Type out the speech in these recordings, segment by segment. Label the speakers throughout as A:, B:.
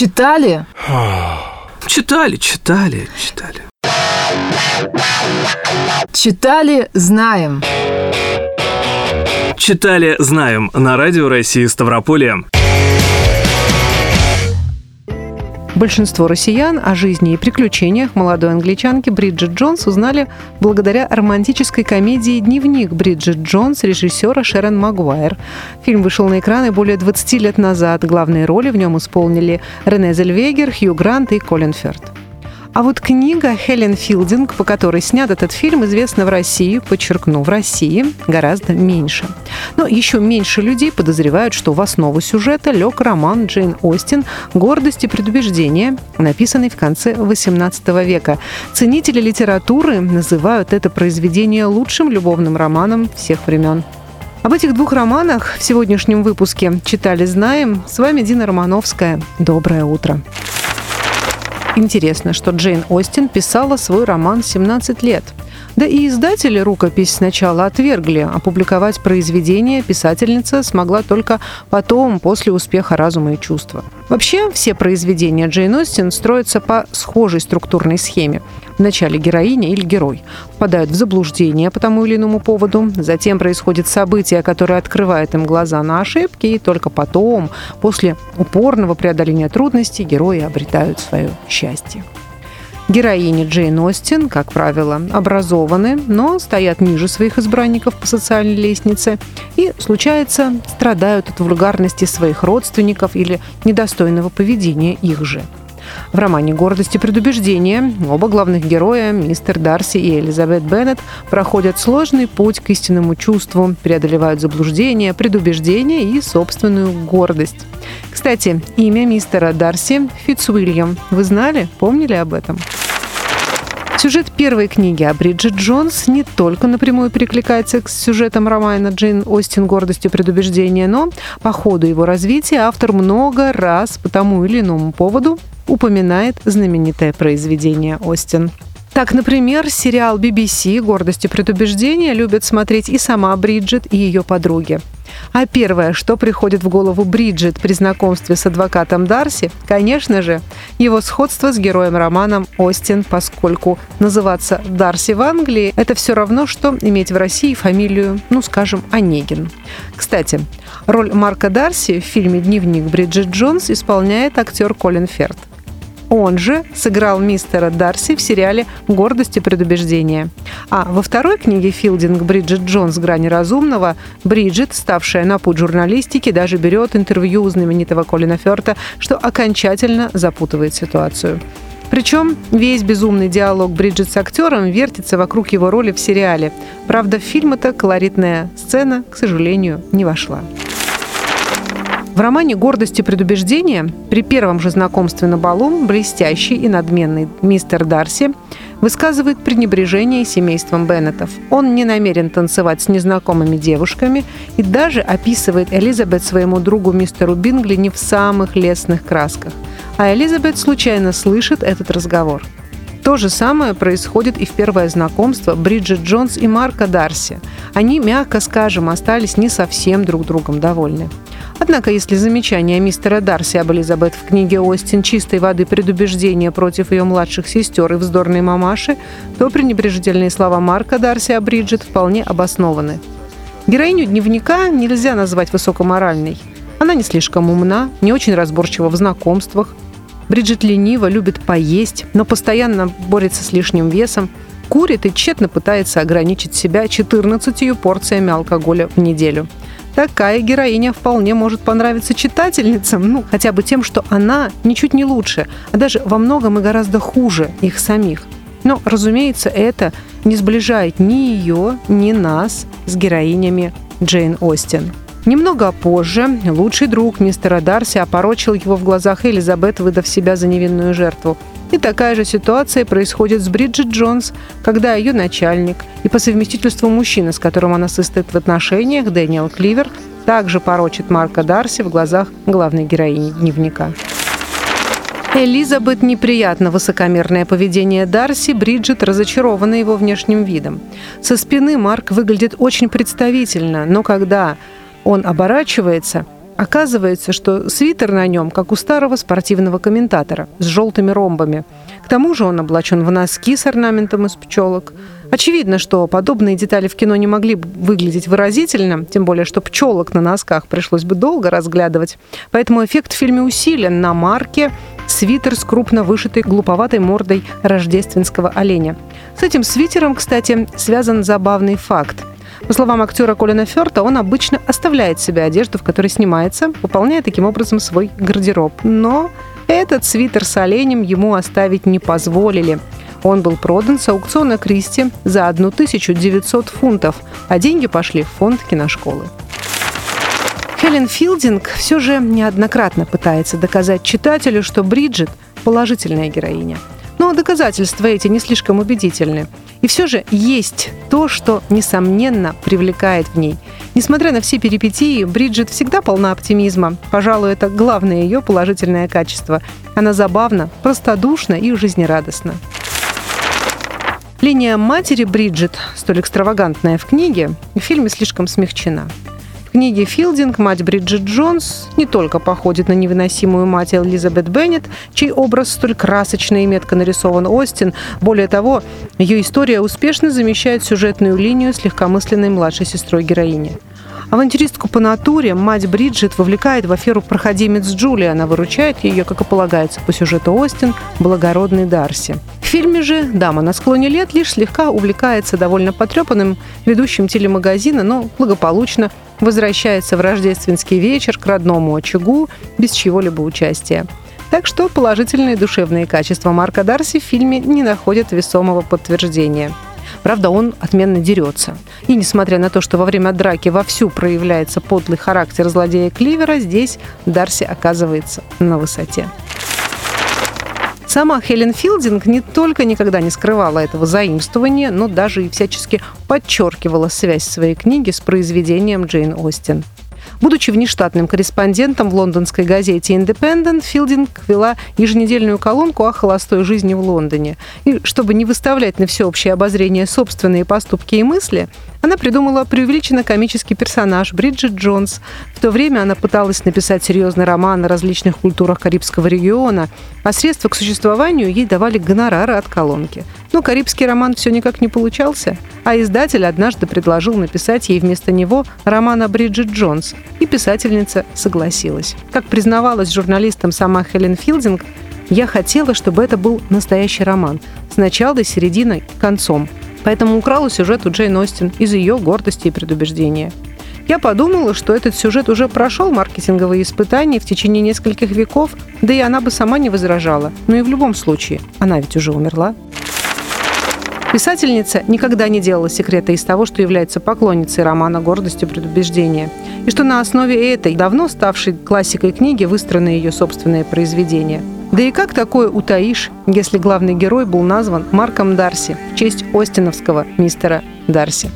A: Читали?
B: Читали, читали, читали.
A: Читали, знаем.
B: Читали, знаем на радио России Ставрополье.
C: Большинство россиян о жизни и приключениях молодой англичанки Бриджит Джонс узнали благодаря романтической комедии «Дневник Бриджит Джонс» режиссера Шерон Магуайр. Фильм вышел на экраны более 20 лет назад. Главные роли в нем исполнили Рене Зельвегер, Хью Грант и Колин Ферт. А вот книга Хелен Филдинг, по которой снят этот фильм, известна в России, подчеркну, в России гораздо меньше. Но еще меньше людей подозревают, что в основу сюжета лег роман Джейн Остин «Гордость и предубеждение», написанный в конце XVIII века. Ценители литературы называют это произведение лучшим любовным романом всех времен. Об этих двух романах в сегодняшнем выпуске «Читали, знаем». С вами Дина Романовская. Доброе утро. Интересно, что Джейн Остин писала свой роман 17 лет. Да и издатели рукопись сначала отвергли. Опубликовать произведение писательница смогла только потом, после успеха «Разума и чувства». Вообще, все произведения Джейн Остин строятся по схожей структурной схеме. Вначале героиня или герой впадают в заблуждение по тому или иному поводу, затем происходит событие, которое открывает им глаза на ошибки, и только потом, после упорного преодоления трудностей, герои обретают свое счастье. Героини Джейн Остин, как правило, образованы, но стоят ниже своих избранников по социальной лестнице и, случается, страдают от вульгарности своих родственников или недостойного поведения их же. В романе «Гордость и предубеждение» оба главных героя, мистер Дарси и Элизабет Беннет, проходят сложный путь к истинному чувству, преодолевают заблуждения, предубеждения и собственную гордость. Кстати, имя мистера Дарси – Фитцуильям. Вы знали? Помнили об этом? Сюжет первой книги о Бриджит Джонс не только напрямую перекликается с сюжетом романа Джейн Остин «Гордость и предубеждение», но по ходу его развития автор много раз по тому или иному поводу упоминает знаменитое произведение Остин. Так, например, сериал BBC «Гордость и предубеждение» любят смотреть и сама Бриджит, и ее подруги. А первое, что приходит в голову Бриджит при знакомстве с адвокатом Дарси, конечно же, его сходство с героем романом Остин, поскольку называться Дарси в Англии – это все равно, что иметь в России фамилию, ну, скажем, Онегин. Кстати, роль Марка Дарси в фильме «Дневник Бриджит Джонс» исполняет актер Колин Ферт. Он же сыграл мистера Дарси в сериале «Гордость и предубеждение». А во второй книге Филдинг «Бриджит Джонс. Грани разумного» Бриджит, ставшая на путь журналистики, даже берет интервью у знаменитого Колина Ферта, что окончательно запутывает ситуацию. Причем весь безумный диалог Бриджит с актером вертится вокруг его роли в сериале. Правда, в фильм эта колоритная сцена, к сожалению, не вошла. В романе «Гордость и предубеждение» при первом же знакомстве на балу блестящий и надменный мистер Дарси высказывает пренебрежение семейством Беннетов. Он не намерен танцевать с незнакомыми девушками и даже описывает Элизабет своему другу мистеру Бингли не в самых лестных красках. А Элизабет случайно слышит этот разговор. То же самое происходит и в первое знакомство Бриджит Джонс и Марка Дарси. Они, мягко скажем, остались не совсем друг другом довольны. Однако, если замечание мистера Дарси об Элизабет в книге Остин «Чистой воды предубеждение против ее младших сестер и вздорной мамаши», то пренебрежительные слова Марка Дарси о Бриджит вполне обоснованы. Героиню дневника нельзя назвать высокоморальной. Она не слишком умна, не очень разборчива в знакомствах. Бриджит лениво, любит поесть, но постоянно борется с лишним весом, курит и тщетно пытается ограничить себя 14 порциями алкоголя в неделю – такая героиня вполне может понравиться читательницам, ну, хотя бы тем, что она ничуть не лучше, а даже во многом и гораздо хуже их самих. Но, разумеется, это не сближает ни ее, ни нас с героинями Джейн Остин. Немного позже лучший друг мистера Дарси опорочил его в глазах Элизабет, выдав себя за невинную жертву. И такая же ситуация происходит с Бриджит Джонс, когда ее начальник и по совместительству мужчина, с которым она состоит в отношениях, Дэниел Кливер, также порочит Марка Дарси в глазах главной героини дневника. Элизабет неприятно высокомерное поведение Дарси, Бриджит разочарована его внешним видом. Со спины Марк выглядит очень представительно, но когда он оборачивается – Оказывается, что свитер на нем, как у старого спортивного комментатора, с желтыми ромбами. К тому же он облачен в носки с орнаментом из пчелок. Очевидно, что подобные детали в кино не могли выглядеть выразительно, тем более, что пчелок на носках пришлось бы долго разглядывать. Поэтому эффект в фильме усилен на марке свитер с крупно вышитой глуповатой мордой рождественского оленя. С этим свитером, кстати, связан забавный факт. По словам актера Колина Ферта, он обычно оставляет себе одежду, в которой снимается, выполняя таким образом свой гардероб. Но этот свитер с оленем ему оставить не позволили. Он был продан с аукциона Кристи за 1900 фунтов, а деньги пошли в фонд киношколы. Хелен Филдинг все же неоднократно пытается доказать читателю, что Бриджит – положительная героиня. Но доказательства эти не слишком убедительны. И все же есть то, что, несомненно, привлекает в ней. Несмотря на все перипетии, Бриджит всегда полна оптимизма. Пожалуй, это главное ее положительное качество. Она забавна, простодушна и жизнерадостна. Линия матери Бриджит, столь экстравагантная в книге, в фильме слишком смягчена. В книге Филдинг мать Бриджит Джонс не только походит на невыносимую мать Элизабет Беннет, чей образ столь красочно и метко нарисован Остин. Более того, ее история успешно замещает сюжетную линию с легкомысленной младшей сестрой героини. Авантюристку по натуре мать Бриджит вовлекает в аферу проходимец Джули. Она выручает ее, как и полагается по сюжету Остин, благородный Дарси. В фильме же дама на склоне лет лишь слегка увлекается довольно потрепанным ведущим телемагазина, но благополучно возвращается в рождественский вечер к родному очагу без чьего-либо участия. Так что положительные душевные качества Марка Дарси в фильме не находят весомого подтверждения – Правда, он отменно дерется. И несмотря на то, что во время драки вовсю проявляется подлый характер злодея Кливера, здесь Дарси оказывается на высоте. Сама Хелен Филдинг не только никогда не скрывала этого заимствования, но даже и всячески подчеркивала связь своей книги с произведением Джейн Остин. Будучи внештатным корреспондентом в лондонской газете Independent, Филдинг вела еженедельную колонку о холостой жизни в Лондоне. И чтобы не выставлять на всеобщее обозрение собственные поступки и мысли, она придумала преувеличенно комический персонаж Бриджит Джонс. В то время она пыталась написать серьезный роман о различных культурах Карибского региона, а средства к существованию ей давали гонорары от колонки. Но карибский роман все никак не получался, а издатель однажды предложил написать ей вместо него роман о Бриджит Джонс, и писательница согласилась. Как признавалась журналистам сама Хелен Филдинг, я хотела, чтобы это был настоящий роман, с начала, серединой, концом – Поэтому украла сюжет у Джейн Остин из ее гордости и предубеждения. Я подумала, что этот сюжет уже прошел маркетинговые испытания в течение нескольких веков, да и она бы сама не возражала. Но и в любом случае, она ведь уже умерла. Писательница никогда не делала секрета из того, что является поклонницей романа «Гордость и предубеждение», и что на основе этой, давно ставшей классикой книги, выстроены ее собственные произведения – да и как такое утаишь, если главный герой был назван Марком Дарси в честь остиновского мистера Дарси?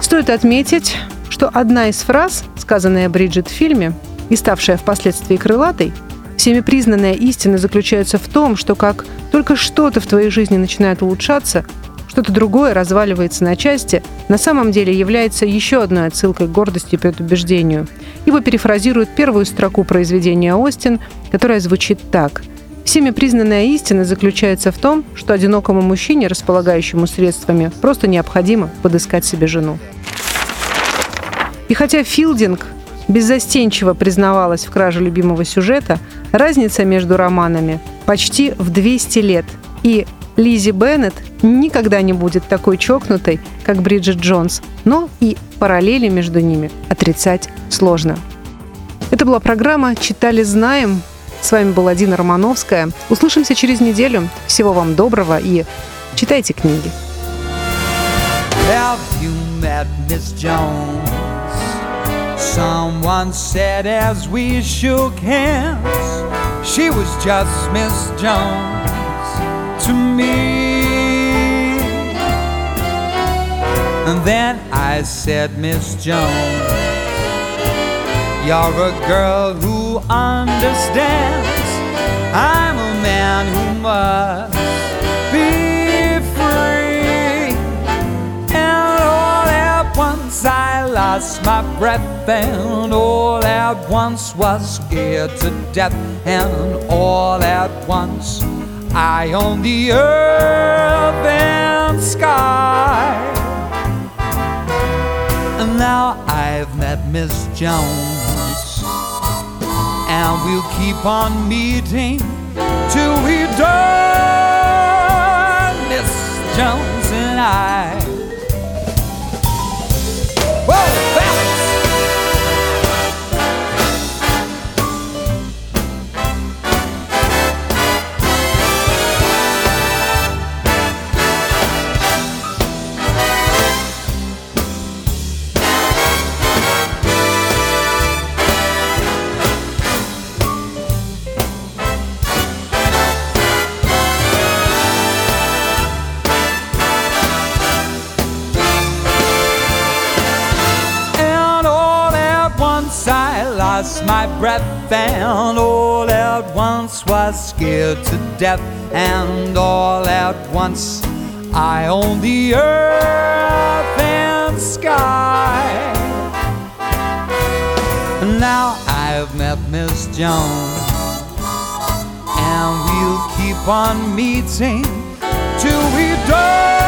C: Стоит отметить, что одна из фраз, сказанная Бриджит в фильме и ставшая впоследствии крылатой, всеми признанная истина заключается в том, что как только что-то в твоей жизни начинает улучшаться, что-то другое разваливается на части, на самом деле является еще одной отсылкой к гордости и предубеждению. Его перефразируют первую строку произведения Остин, которая звучит так – Всеми признанная истина заключается в том, что одинокому мужчине, располагающему средствами, просто необходимо подыскать себе жену. И хотя Филдинг беззастенчиво признавалась в краже любимого сюжета, разница между романами почти в 200 лет. И Лизи Беннет никогда не будет такой чокнутой, как Бриджит Джонс, но и параллели между ними отрицать сложно. Это была программа «Читали, знаем». С вами была Дина Романовская. Услышимся через неделю. Всего вам доброго и читайте книги. Someone said as we shook hands, she was just Miss Jones. to me. And then I said, Miss Jones, you're a girl who understands. I'm a man who must lost
D: my breath and all at once was scared to death and all at once I own the earth and sky. And now I've met Miss Jones and we'll keep on meeting till we breath And all at once was scared to death And all at once I own the earth and sky. And now I've met Miss Jones And we'll keep on meeting Till we die